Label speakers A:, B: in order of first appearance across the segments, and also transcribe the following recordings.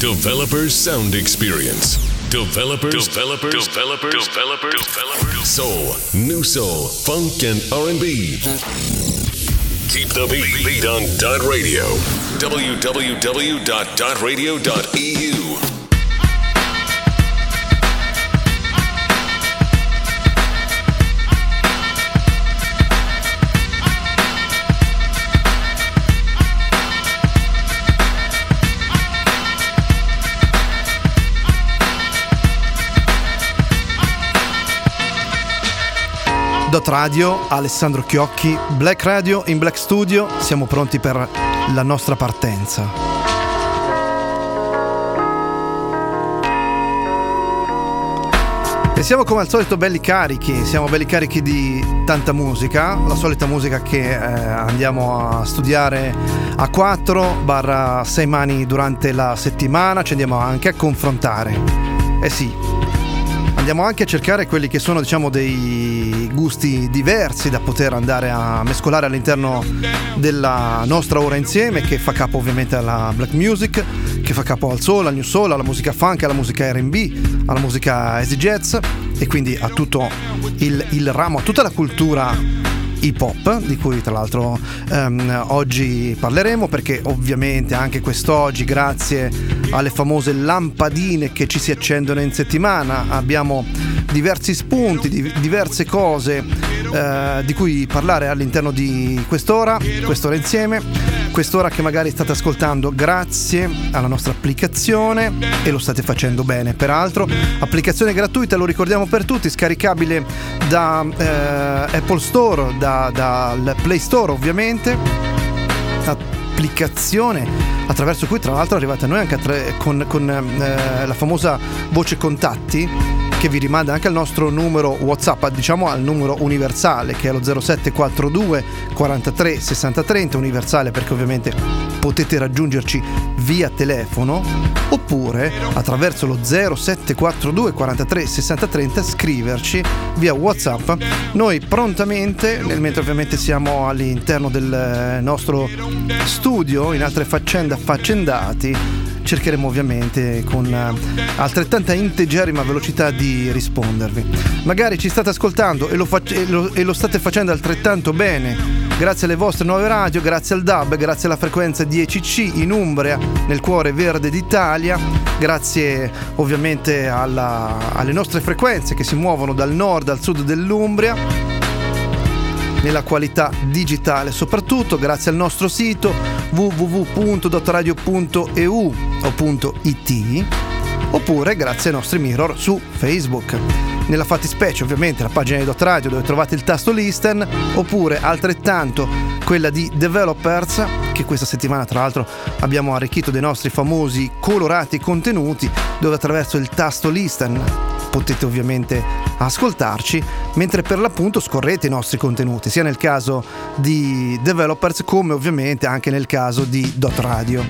A: Developers Sound Experience. Developers, developers, developers, developers, developers. Soul, new soul, funk, and R&B. Keep the beat, beat on Dot Radio. www.dotradio.eu.
B: Dot Radio, Alessandro Chiocchi, Black Radio in Black Studio, siamo pronti per la nostra partenza. E siamo come al solito belli carichi, siamo belli carichi di tanta musica, la solita musica che eh, andiamo a studiare a 4 barra 6 mani durante la settimana, ci andiamo anche a confrontare. Eh sì, andiamo anche a cercare quelli che sono diciamo dei gusti diversi da poter andare a mescolare all'interno della nostra ora insieme che fa capo ovviamente alla black music che fa capo al soul, al new soul, alla musica funk, alla musica R&B, alla musica easy jazz e quindi a tutto il, il ramo, a tutta la cultura hip hop, di cui tra l'altro um, oggi parleremo, perché ovviamente anche quest'oggi, grazie alle famose lampadine che ci si accendono in settimana, abbiamo diversi spunti, di, diverse cose uh, di cui parlare all'interno di quest'ora, quest'ora insieme. Quest'ora che magari state ascoltando grazie alla nostra applicazione e lo state facendo bene. Peraltro applicazione gratuita lo ricordiamo per tutti scaricabile da eh, Apple Store da, dal Play Store ovviamente. Applicazione attraverso cui tra l'altro arrivate a noi anche tre, con, con eh, la famosa voce contatti che vi rimanda anche al nostro numero WhatsApp, diciamo al numero universale che è lo 0742 43 60 30, universale perché ovviamente potete raggiungerci via telefono oppure attraverso lo 0742 43 60 30 scriverci via WhatsApp. Noi prontamente, mentre ovviamente siamo all'interno del nostro studio in altre faccende affaccendati, cercheremo ovviamente con eh, altrettanta integerrima velocità di rispondervi. Magari ci state ascoltando e lo, fac- e lo, e lo state facendo altrettanto bene. Grazie alle vostre nuove radio, grazie al DAB, grazie alla frequenza 10C in Umbria, nel cuore verde d'Italia, grazie ovviamente alla, alle nostre frequenze che si muovono dal nord al sud dell'Umbria nella qualità digitale, soprattutto grazie al nostro sito www.dotradio.eu o .it oppure grazie ai nostri mirror su Facebook. Nella fattispecie ovviamente la pagina di Dot Radio dove trovate il tasto Listen oppure altrettanto quella di Developers che questa settimana tra l'altro abbiamo arricchito dei nostri famosi colorati contenuti dove attraverso il tasto Listen potete ovviamente ascoltarci, mentre per l'appunto scorrete i nostri contenuti, sia nel caso di developers come ovviamente anche nel caso di Dot Radio.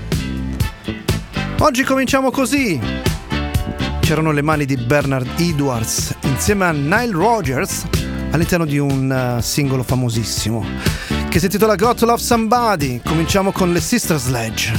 B: Oggi cominciamo così. C'erano le mani di Bernard Edwards insieme a Nile Rogers all'interno di un uh, singolo famosissimo che si intitola Got to Love Somebody. Cominciamo con le Sister Sledge.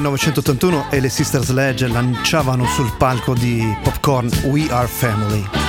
C: 1981 e le Sister Sledge lanciavano sul palco di Popcorn We Are Family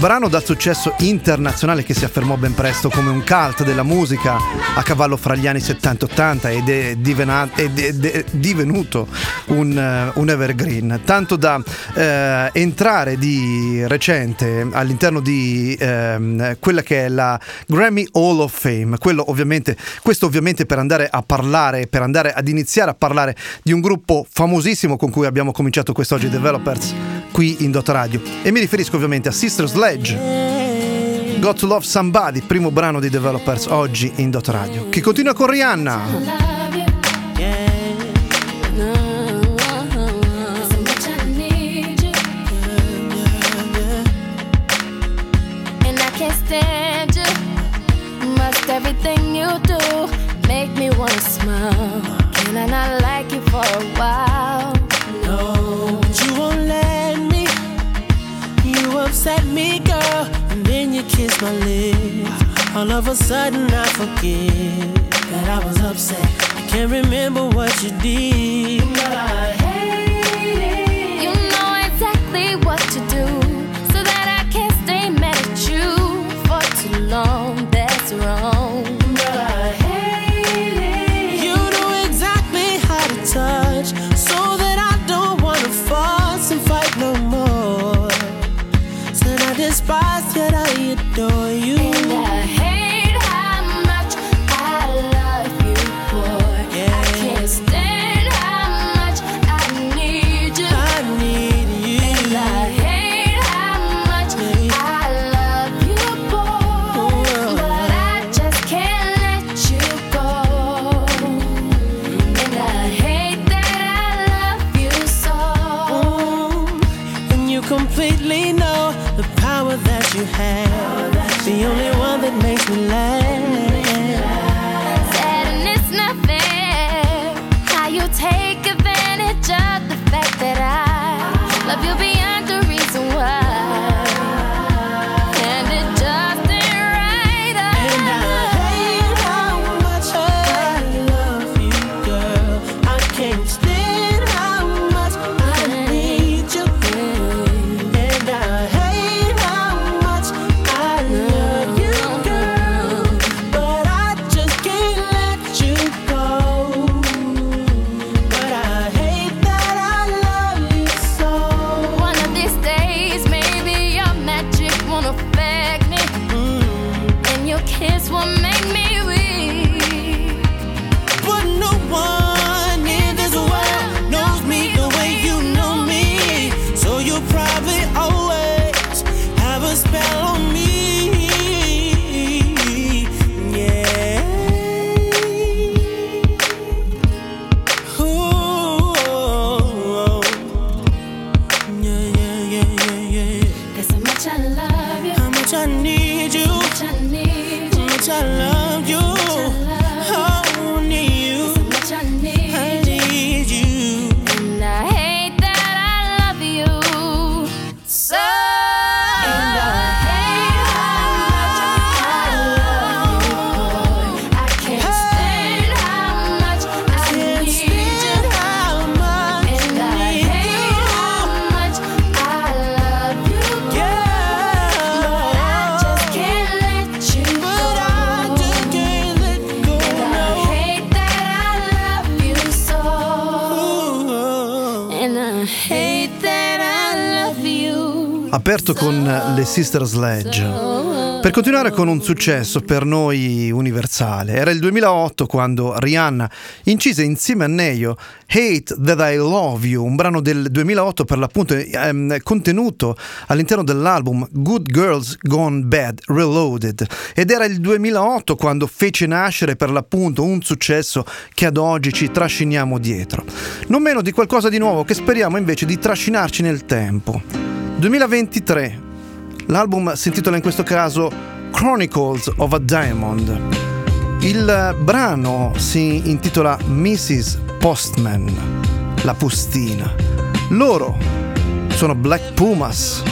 C: brano dal successo internazionale che si affermò ben presto come un cult della musica a cavallo fra gli anni 70 e 80 ed è, divena- ed è divenuto un, uh, un, evergreen, tanto da uh, entrare di recente all'interno di uh, quella che è la Grammy Hall of Fame, ovviamente, questo ovviamente per andare a parlare, per andare ad iniziare a parlare di un gruppo famosissimo con cui abbiamo cominciato quest'oggi Developers qui in Dot Radio. E mi riferisco ovviamente a Sister Sledge Sledge. Got to Love Somebody, primo brano di Developers oggi in Dot Radio, che continua con Rihanna. everything you do make me wanna smile. Can I not like you for a while? Upset me, girl, and then you kiss my lips. All of a sudden, I forget that I was upset. I can't remember what you did, but I hate it. You know exactly what to do, so that I can't stay mad at you for too long. I that Aperto con le Sister Sledge. Per continuare con un successo per noi universale, era il 2008 quando Rihanna incise insieme a Neyo Hate That I Love You, un brano del 2008 per l'appunto ehm, contenuto all'interno dell'album Good Girls Gone Bad Reloaded ed era il 2008 quando fece nascere per l'appunto un successo che ad oggi ci trasciniamo dietro. Non meno di qualcosa di nuovo che speriamo invece di trascinarci nel tempo. 2023 L'album si intitola in questo caso Chronicles of a Diamond. Il brano si intitola Mrs. Postman, la pustina. Loro sono Black Pumas.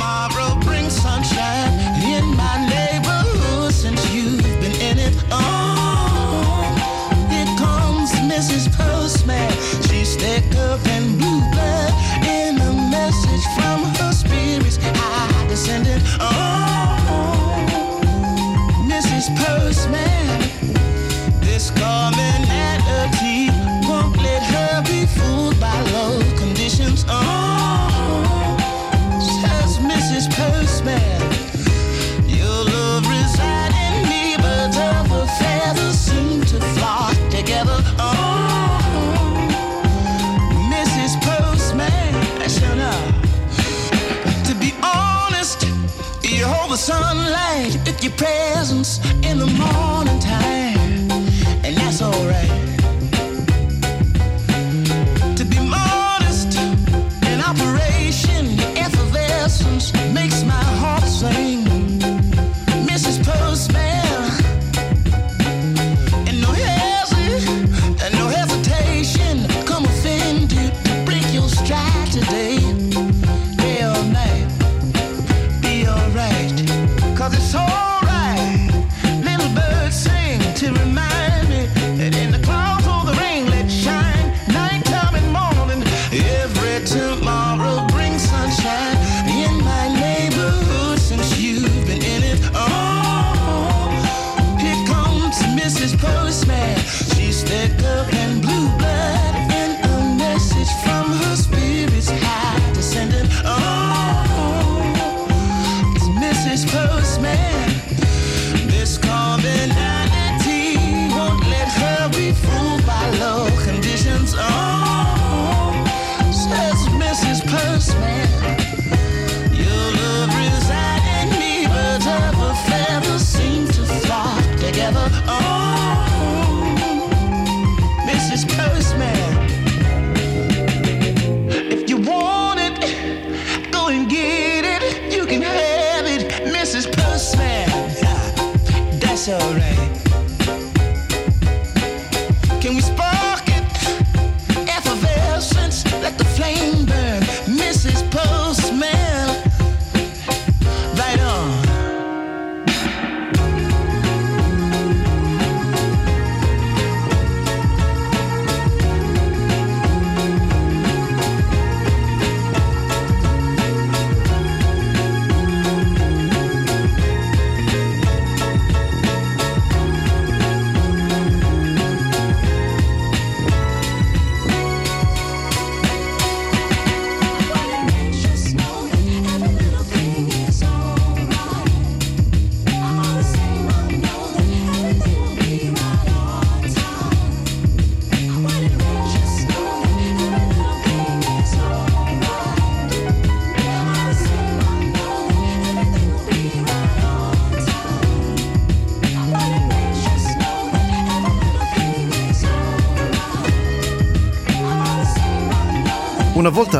D: the sunlight, with your presence in the morning.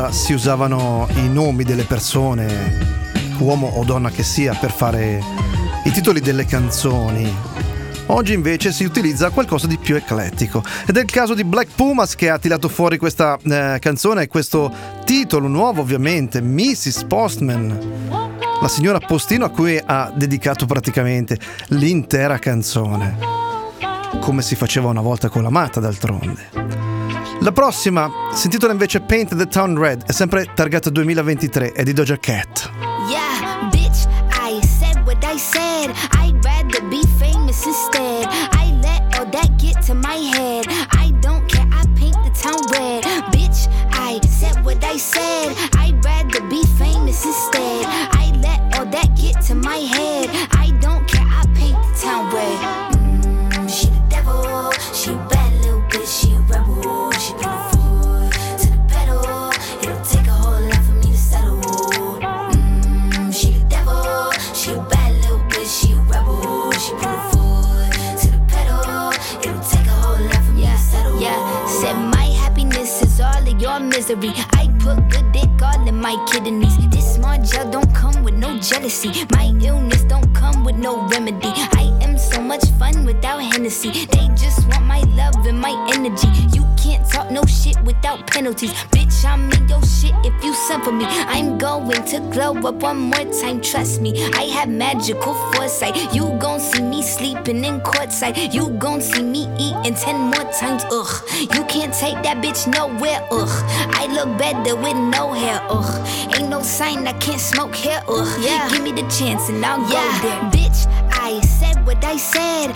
B: si usavano i nomi delle persone, uomo o donna che sia, per fare i titoli delle canzoni. Oggi invece si utilizza qualcosa di più eclettico ed è il caso di Black Pumas che ha tirato fuori questa eh, canzone e questo titolo nuovo ovviamente, Mrs. Postman la signora Postino a cui ha dedicato praticamente l'intera canzone, come si faceva una volta con l'amata d'altronde. La prossima si intitola invece Paint the Town Red, è sempre targata 2023, è di Doja Cat.
E: magical foresight. You gon' see me sleeping in courtside. You gon' see me eating ten more times. Ugh, you can't take that bitch nowhere. Ugh, I look better with no hair. Ugh, ain't no sign I can't smoke hair. Ugh, yeah. give me the chance and I'll yeah. go there. Bitch, I said what I said.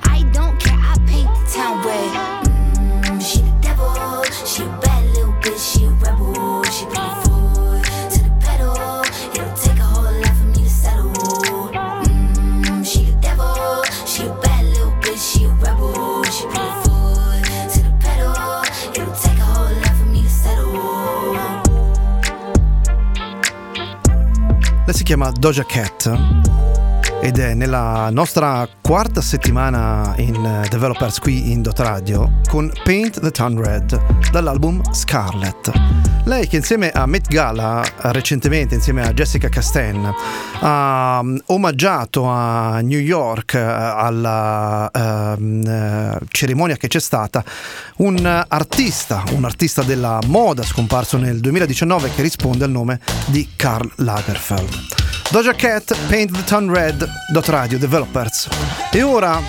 B: Chiama Doja Cat ed è nella nostra quarta settimana in eh, Developers qui in Dot Radio con Paint the Town Red dall'album Scarlet. Lei che insieme a Met Gala eh, recentemente insieme a Jessica Castan ha mm, omaggiato a New York eh, alla eh, cerimonia che c'è stata un artista, un artista della moda scomparso nel 2019 che risponde al nome di Karl Lagerfeld. Doja Cat, Paint the Town Red, Radio Developers. E ora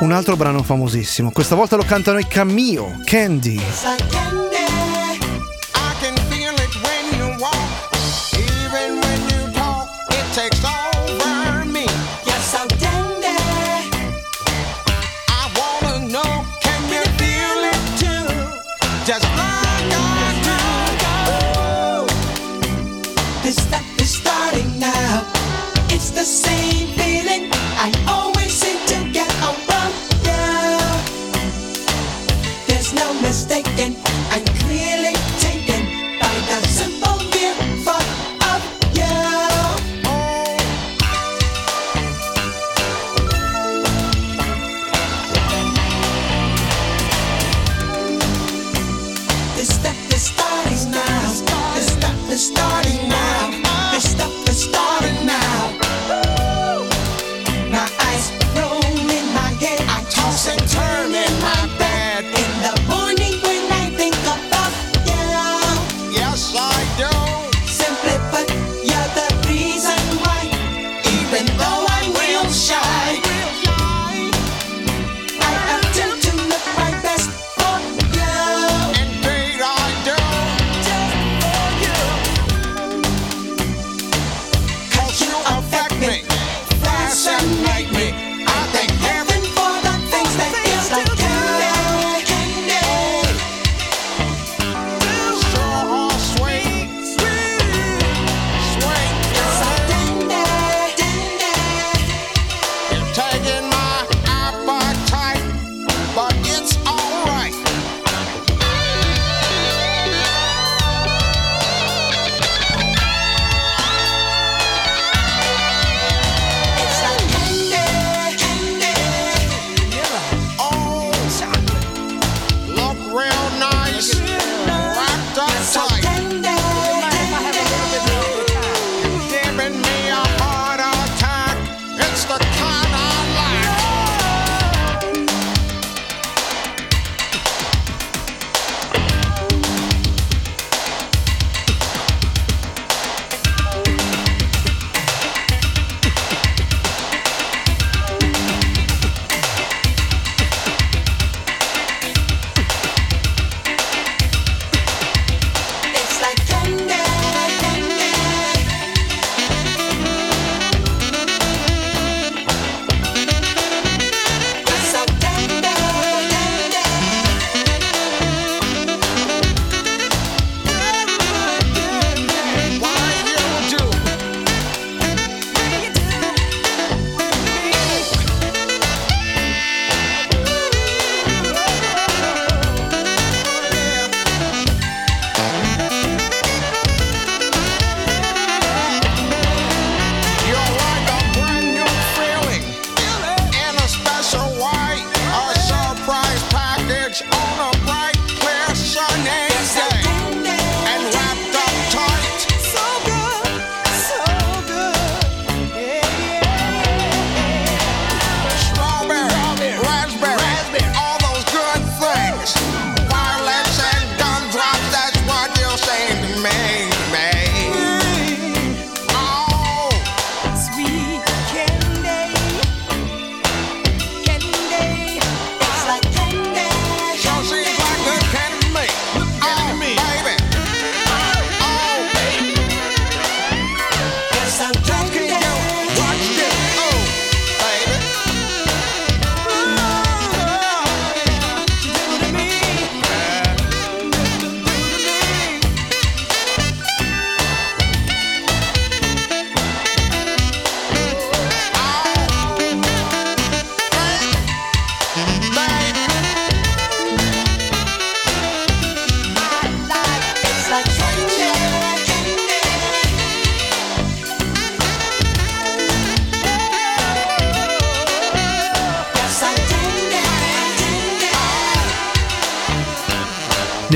B: un altro brano famosissimo, questa volta lo cantano i Cameo, Candy.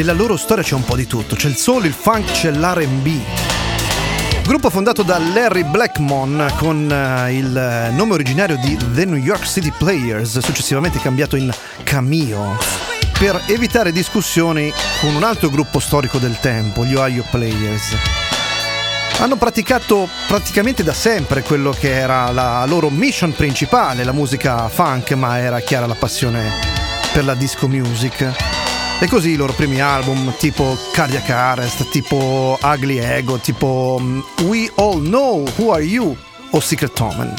B: Nella loro storia c'è un po' di tutto, c'è il soul, il funk, c'è l'R&B. Gruppo fondato da Larry Blackmon con eh, il nome originario di The New York City Players, successivamente cambiato in Cameo, per evitare discussioni con un altro gruppo storico del tempo, gli Ohio Players. Hanno praticato praticamente da sempre quello che era la loro mission principale, la musica funk, ma era chiara la passione per la disco music. E così i loro primi album, tipo Cardiac Arrest, tipo Ugly Ego, tipo mm, We All Know Who Are You o Secret Omen.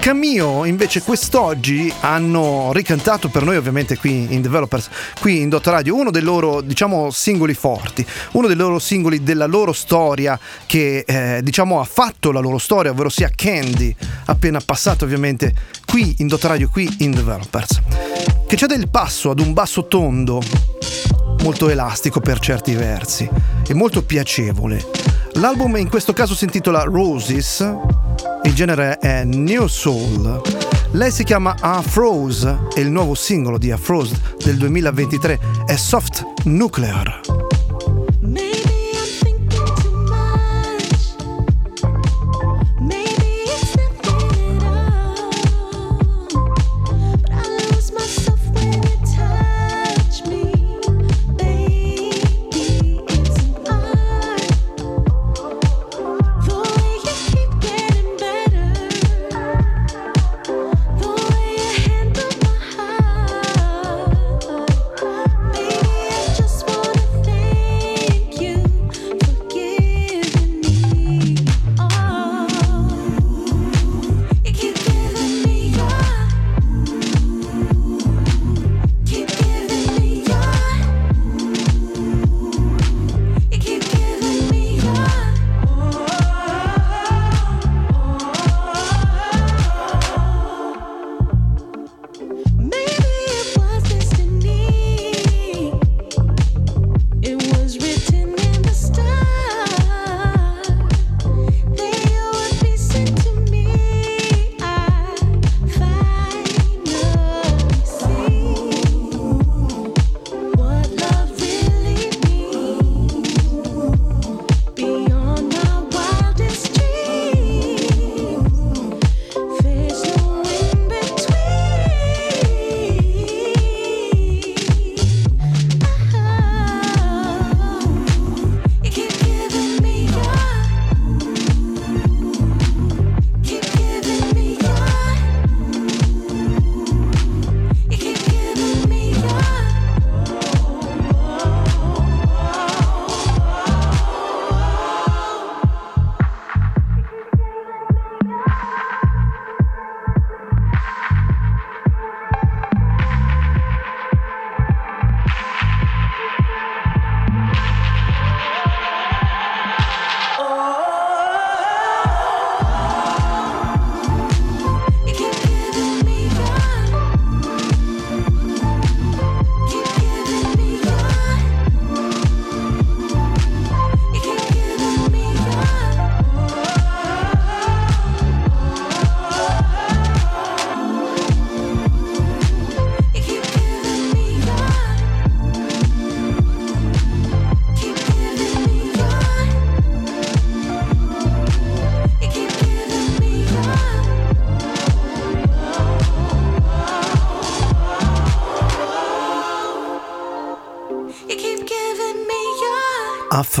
B: Cameo invece quest'oggi hanno ricantato per noi ovviamente qui in Developers, qui in Dot Radio, uno dei loro diciamo singoli forti, uno dei loro singoli della loro storia che eh, diciamo ha fatto la loro storia, ovvero sia Candy, appena passato ovviamente qui in Dot Radio, qui in Developers, che c'è del passo ad un basso tondo molto elastico per certi versi e molto piacevole. L'album in questo caso si intitola Roses, il genere è New Soul. Lei si chiama Afrose e il nuovo singolo di Afrose del 2023 è Soft Nuclear.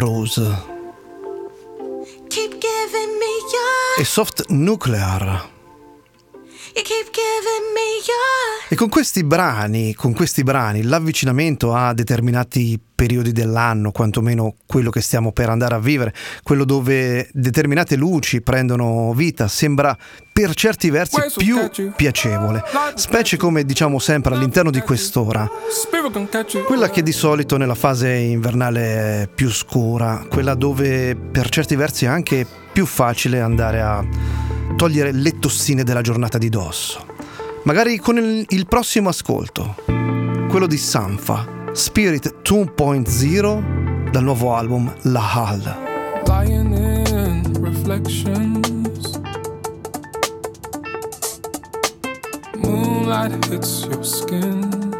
B: Afrose
F: keep giving me your,
B: e Soft Nuclear. E con questi brani, con questi brani, l'avvicinamento a determinati periodi dell'anno, quantomeno quello che stiamo per andare a vivere, quello dove determinate luci prendono vita, sembra per certi versi più piacevole, specie come diciamo sempre all'interno di quest'ora, quella che di solito nella fase invernale è più scura, quella dove per certi versi è anche più facile andare a togliere le tossine della giornata di dosso. Magari con il, il prossimo ascolto, quello di Sanfa, Spirit 2.0 dal nuovo album La Hal.
G: Lying in reflections. Moonlight hits your skin.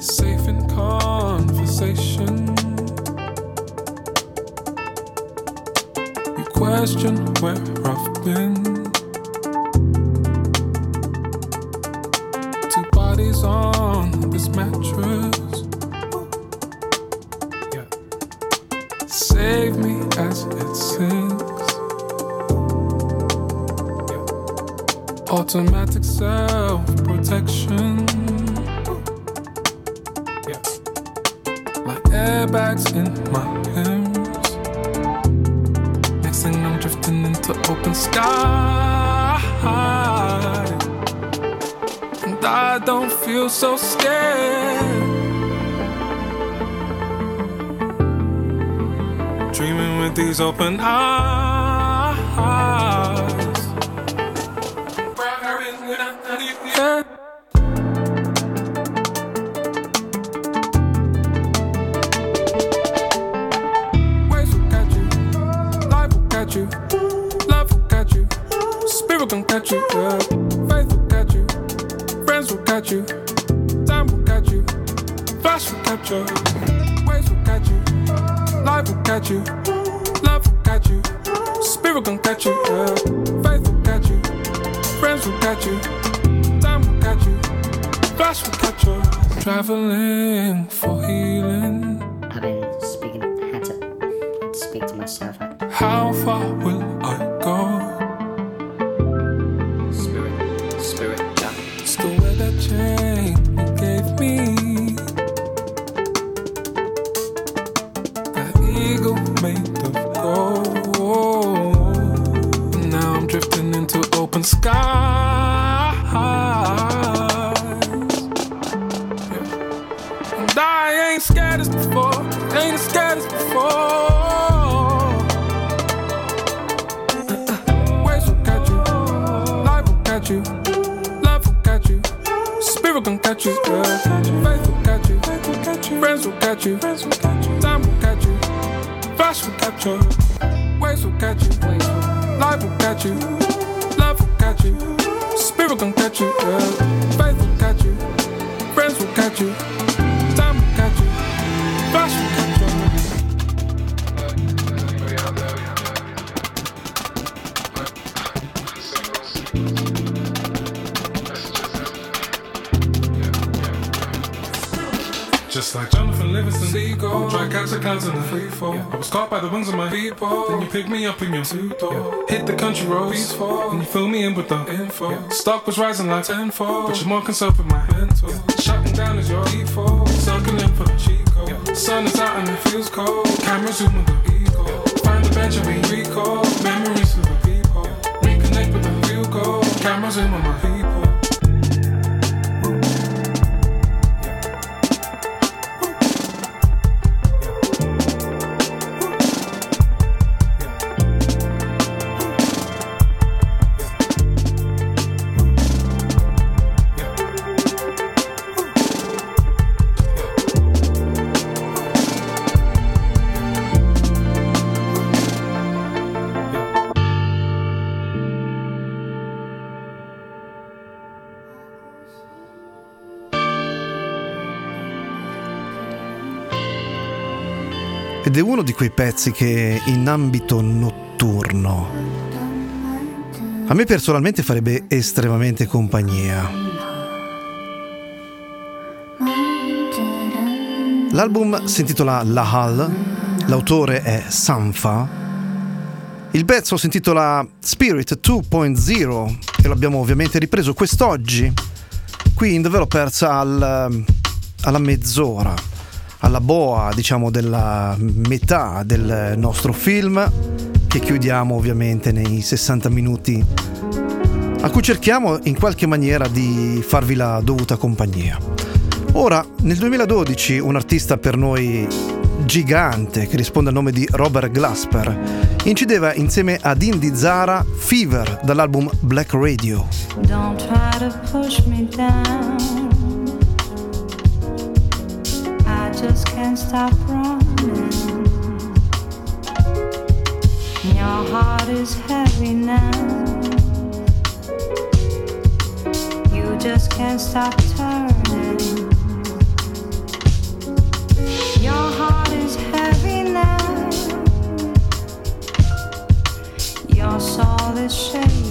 G: Safe in conversation. Question where I've been. Two bodies on this mattress. Yeah. Save me as it sinks. Yeah. Automatic self protection. Feel so scared. Dreaming with these open eyes. Just like Jonathan Livingston, Seagull, try catch a clouds in a free fall. I was caught by the wings of my people. Then you picked me up in your suit. Hit the country roads, peaceful. And you fill me in with the info. Stock was rising like tenfold, but you're more concerned with my mental. Shutting down is your default. Circling for the Chico. Sun is out and it feels cold. Camera zooming the ego. Find the bench and we recall memories of the people. Reconnect with the real goal. Camera zoom on my people.
B: Ed è uno di quei pezzi che in ambito notturno a me personalmente farebbe estremamente compagnia. L'album si intitola La Hall, l'autore è Sanfa. Il pezzo si intitola Spirit 2.0 e l'abbiamo ovviamente ripreso quest'oggi qui in Developers al- alla mezz'ora, alla boa diciamo della metà del nostro film che chiudiamo ovviamente nei 60 minuti a cui cerchiamo in qualche maniera di farvi la dovuta compagnia. Ora, nel 2012, un artista per noi gigante che risponde al nome di Robert Glasper incideva insieme ad Indy Zara Fever dall'album Black Radio.
F: Don't try to push me down. Just can't stop running. Your heart is heavy now. You just can't stop turning. Your heart is heavy now. the shaking.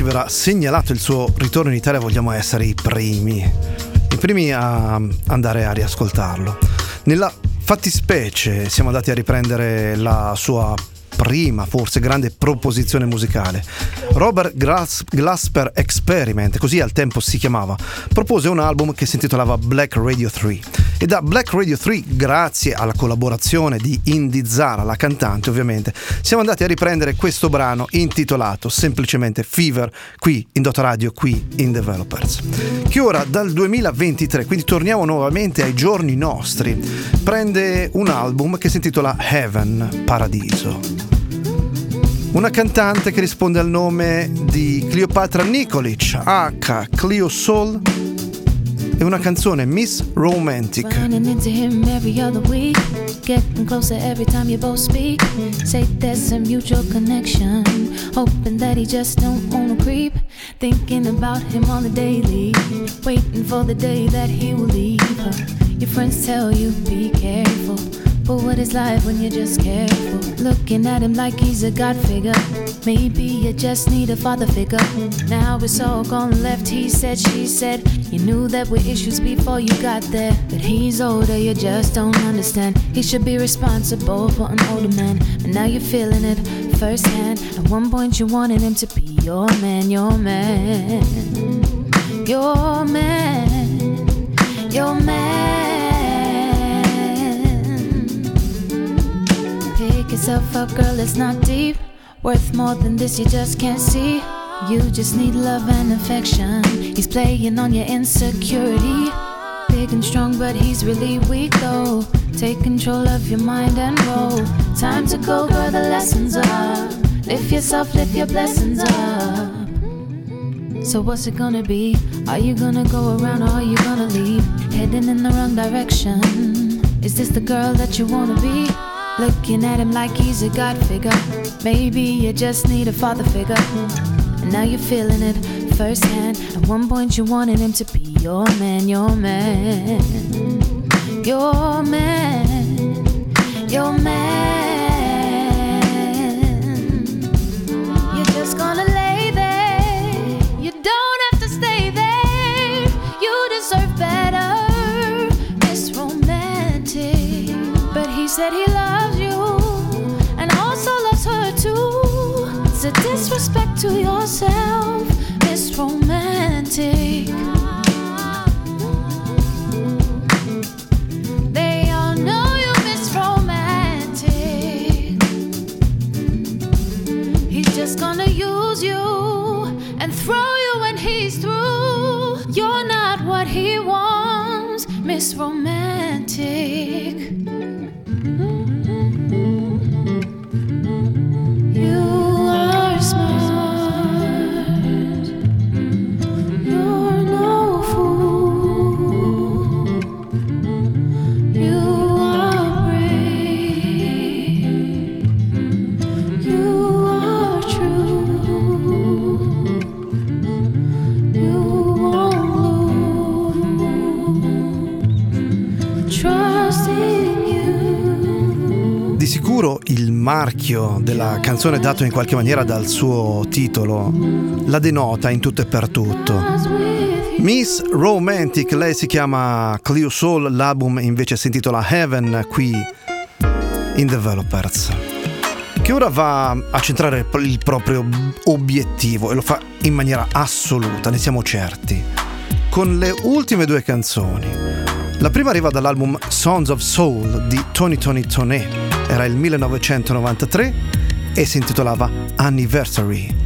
B: Ci verrà segnalato il suo ritorno in Italia vogliamo essere i primi, i primi a andare a riascoltarlo. Nella fattispecie siamo andati a riprendere la sua prima, forse grande proposizione musicale. Robert Glas- Glasper Experiment, così al tempo si chiamava, propose un album che si intitolava Black Radio 3 e da Black Radio 3, grazie alla collaborazione di Indy Zara, la cantante ovviamente, siamo andati a riprendere questo brano intitolato semplicemente Fever qui in Dota Radio, qui in Developers. Che ora dal 2023, quindi torniamo nuovamente ai giorni nostri, prende un album che si intitola Heaven, Paradiso. Una cantante che risponde al nome di Cleopatra Nikolic, H. Cleo Soul, e una canzone Miss Romantic.
H: Getting closer every time you both speak. Say there's a mutual connection. Hoping that he just don't wanna creep. Thinking about him on the daily. Waiting for the day that he will leave her. Your friends tell you be careful. But what is life when you're just careful? Looking at him like he's a god figure. Maybe you just need a father figure. Now it's all gone left. He said, she said. You knew that were issues before you got there. But he's older, you just don't understand. He should be responsible for an older man. But now you're feeling it firsthand. At one point, you wanted him to be your man, your man. Your man. Your man. Pick yourself up, girl, it's not deep. Worth more than this, you just can't see. You just need love and affection. He's playing on your insecurity. Big and strong, but he's really weak though. Take control of your mind and roll. Time to go, girl, the lessons up. Lift yourself, lift your blessings up. So what's it gonna be? Are you gonna go around or are you gonna leave? Heading in the wrong direction. Is this the girl that you wanna be? Looking at him like he's a god figure. Maybe you just need a father figure. And now you're feeling it firsthand. At one point you wanted him to be your man, your man. Your man. Your man. It's a disrespect to yourself. It's romantic.
B: Marchio della canzone dato in qualche maniera dal suo titolo la denota in tutto e per tutto. Miss Romantic, lei si chiama Cleo Soul, l'album invece si intitola Heaven qui in Developers. Che ora va a centrare il proprio obiettivo e lo fa in maniera assoluta, ne siamo certi. Con le ultime due canzoni. La prima arriva dall'album Sons of Soul di Tony Tony Toné, era il 1993 e si intitolava Anniversary.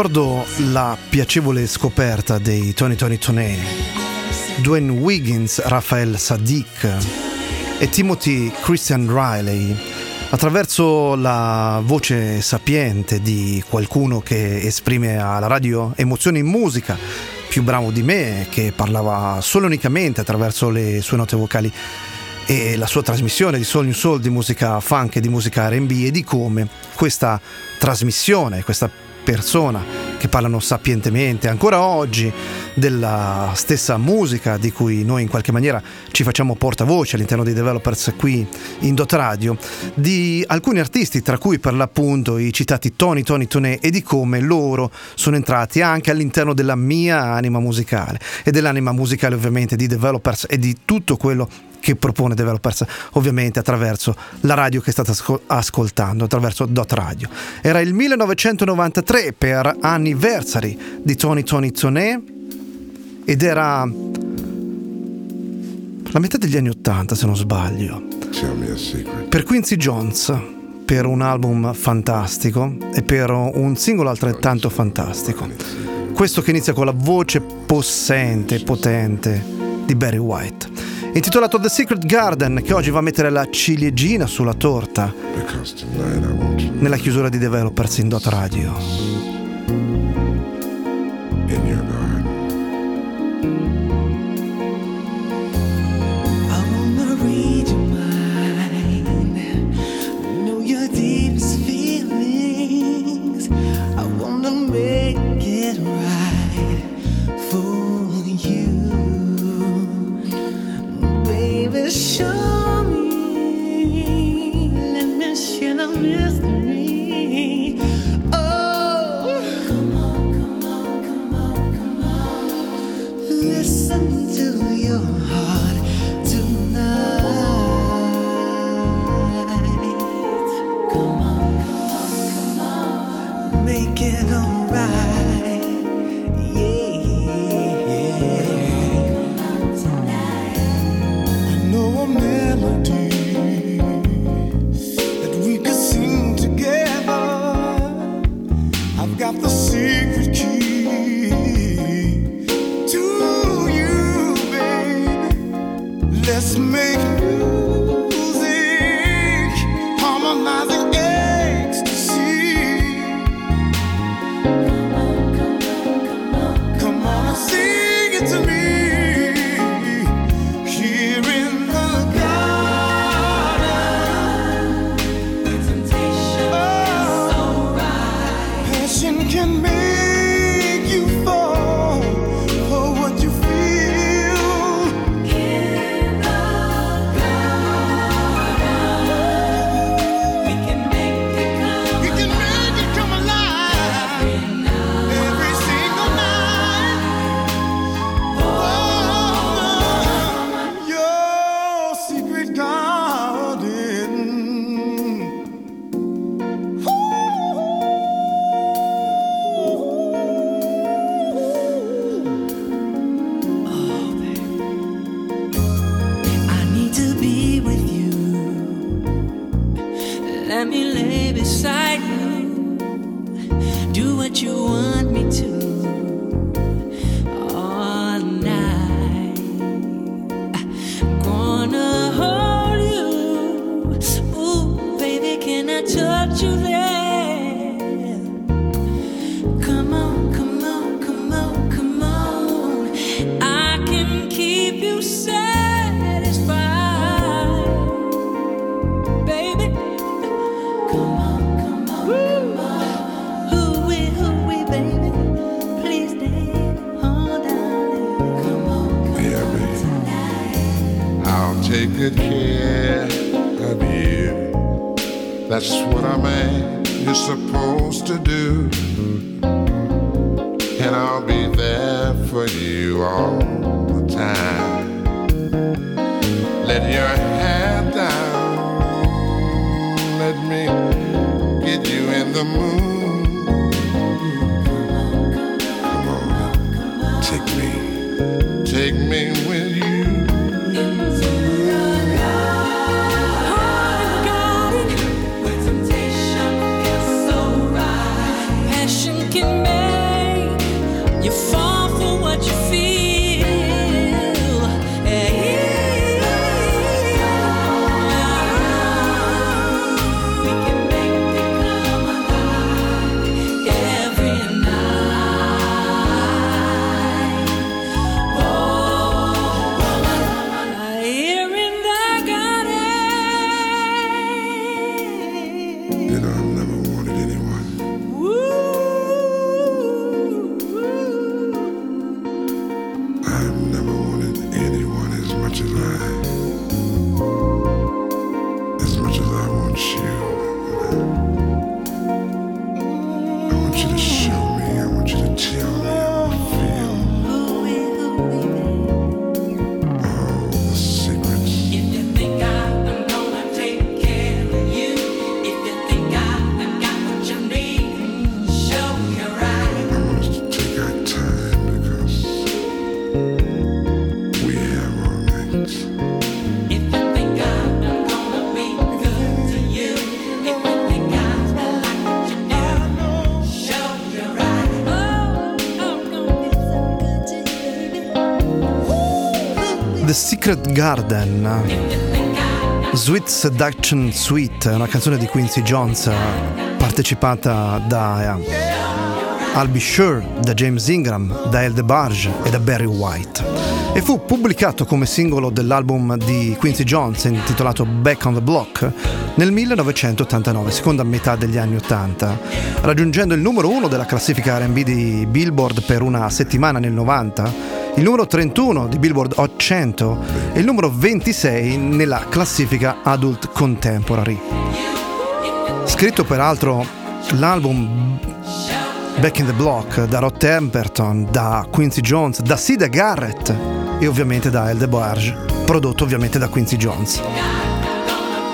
B: Ricordo la piacevole scoperta dei Tony Tony Toné, Dwayne Wiggins, Rafael Sadiq e Timothy Christian Riley. Attraverso la voce sapiente di qualcuno che esprime alla radio emozioni in musica, più bravo di me, che parlava solo unicamente attraverso le sue note vocali e la sua trasmissione di Soul New Soul, di musica funk e di musica RB e di come questa trasmissione, questa persona che parlano sapientemente. Ancora oggi della stessa musica di cui noi in qualche maniera ci facciamo portavoce all'interno dei developers qui in Dot Radio di alcuni artisti tra cui per l'appunto i citati Tony Tony Toné e di come loro sono entrati anche all'interno della mia anima musicale e dell'anima musicale ovviamente di developers e di tutto quello che propone Developers ovviamente attraverso la radio che state ascol- ascoltando, attraverso Dot Radio. Era il 1993 per anniversary di Tony Tony Toné ed era la metà degli anni 80 se non sbaglio. Per Quincy Jones, per un album fantastico e per un singolo altrettanto fantastico. Questo che inizia con la voce possente, potente di Barry White intitolato The Secret Garden, che oggi va a mettere la ciliegina sulla torta nella chiusura di Developers in Dot Radio.
I: The Secret Garden.
B: Sweet Seduction Suite, una canzone di Quincy Jones partecipata da eh, I'll Be Sure, da James Ingram, da El DeBarge e da Barry White. E fu pubblicato come singolo dell'album di Quincy Jones intitolato Back on the Block nel 1989, seconda metà degli anni 80, raggiungendo il numero uno della classifica RB di Billboard per una settimana nel 90 il numero 31 di Billboard Hot 100 e il numero 26 nella classifica Adult Contemporary. Scritto peraltro l'album Back in the Block da Rod Temperton, da Quincy Jones, da Sida Garrett e ovviamente da El DeBarge, prodotto ovviamente da Quincy Jones.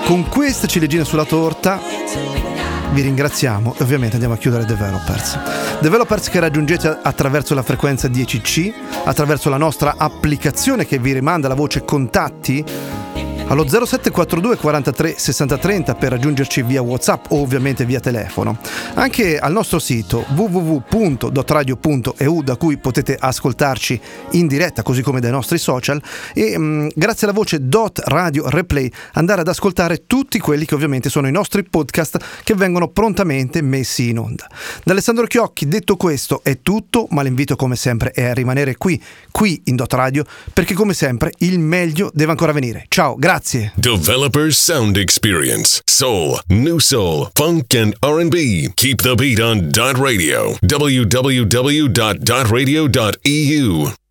B: Con queste ciliegine sulla torta vi ringraziamo e ovviamente andiamo a chiudere Developers. Developers che raggiungete attraverso la frequenza 10C, attraverso la nostra applicazione che vi rimanda la voce contatti allo 0742 43 60 30 per raggiungerci via WhatsApp o ovviamente via telefono. Anche al nostro sito www.dotradio.eu da cui potete ascoltarci in diretta così come dai nostri social e mh, grazie alla voce Dot Radio Replay andare ad ascoltare tutti quelli che ovviamente sono i nostri podcast che vengono prontamente messi in onda. Da Alessandro Chiocchi detto questo è tutto, ma l'invito come sempre è a rimanere qui, qui in Dot Radio perché come sempre il meglio deve ancora venire. Ciao, grazie.
A: Developers Sound Experience. Soul, New Soul, Funk, and R&B. Keep the beat on Dot Radio. www.dotradio.eu.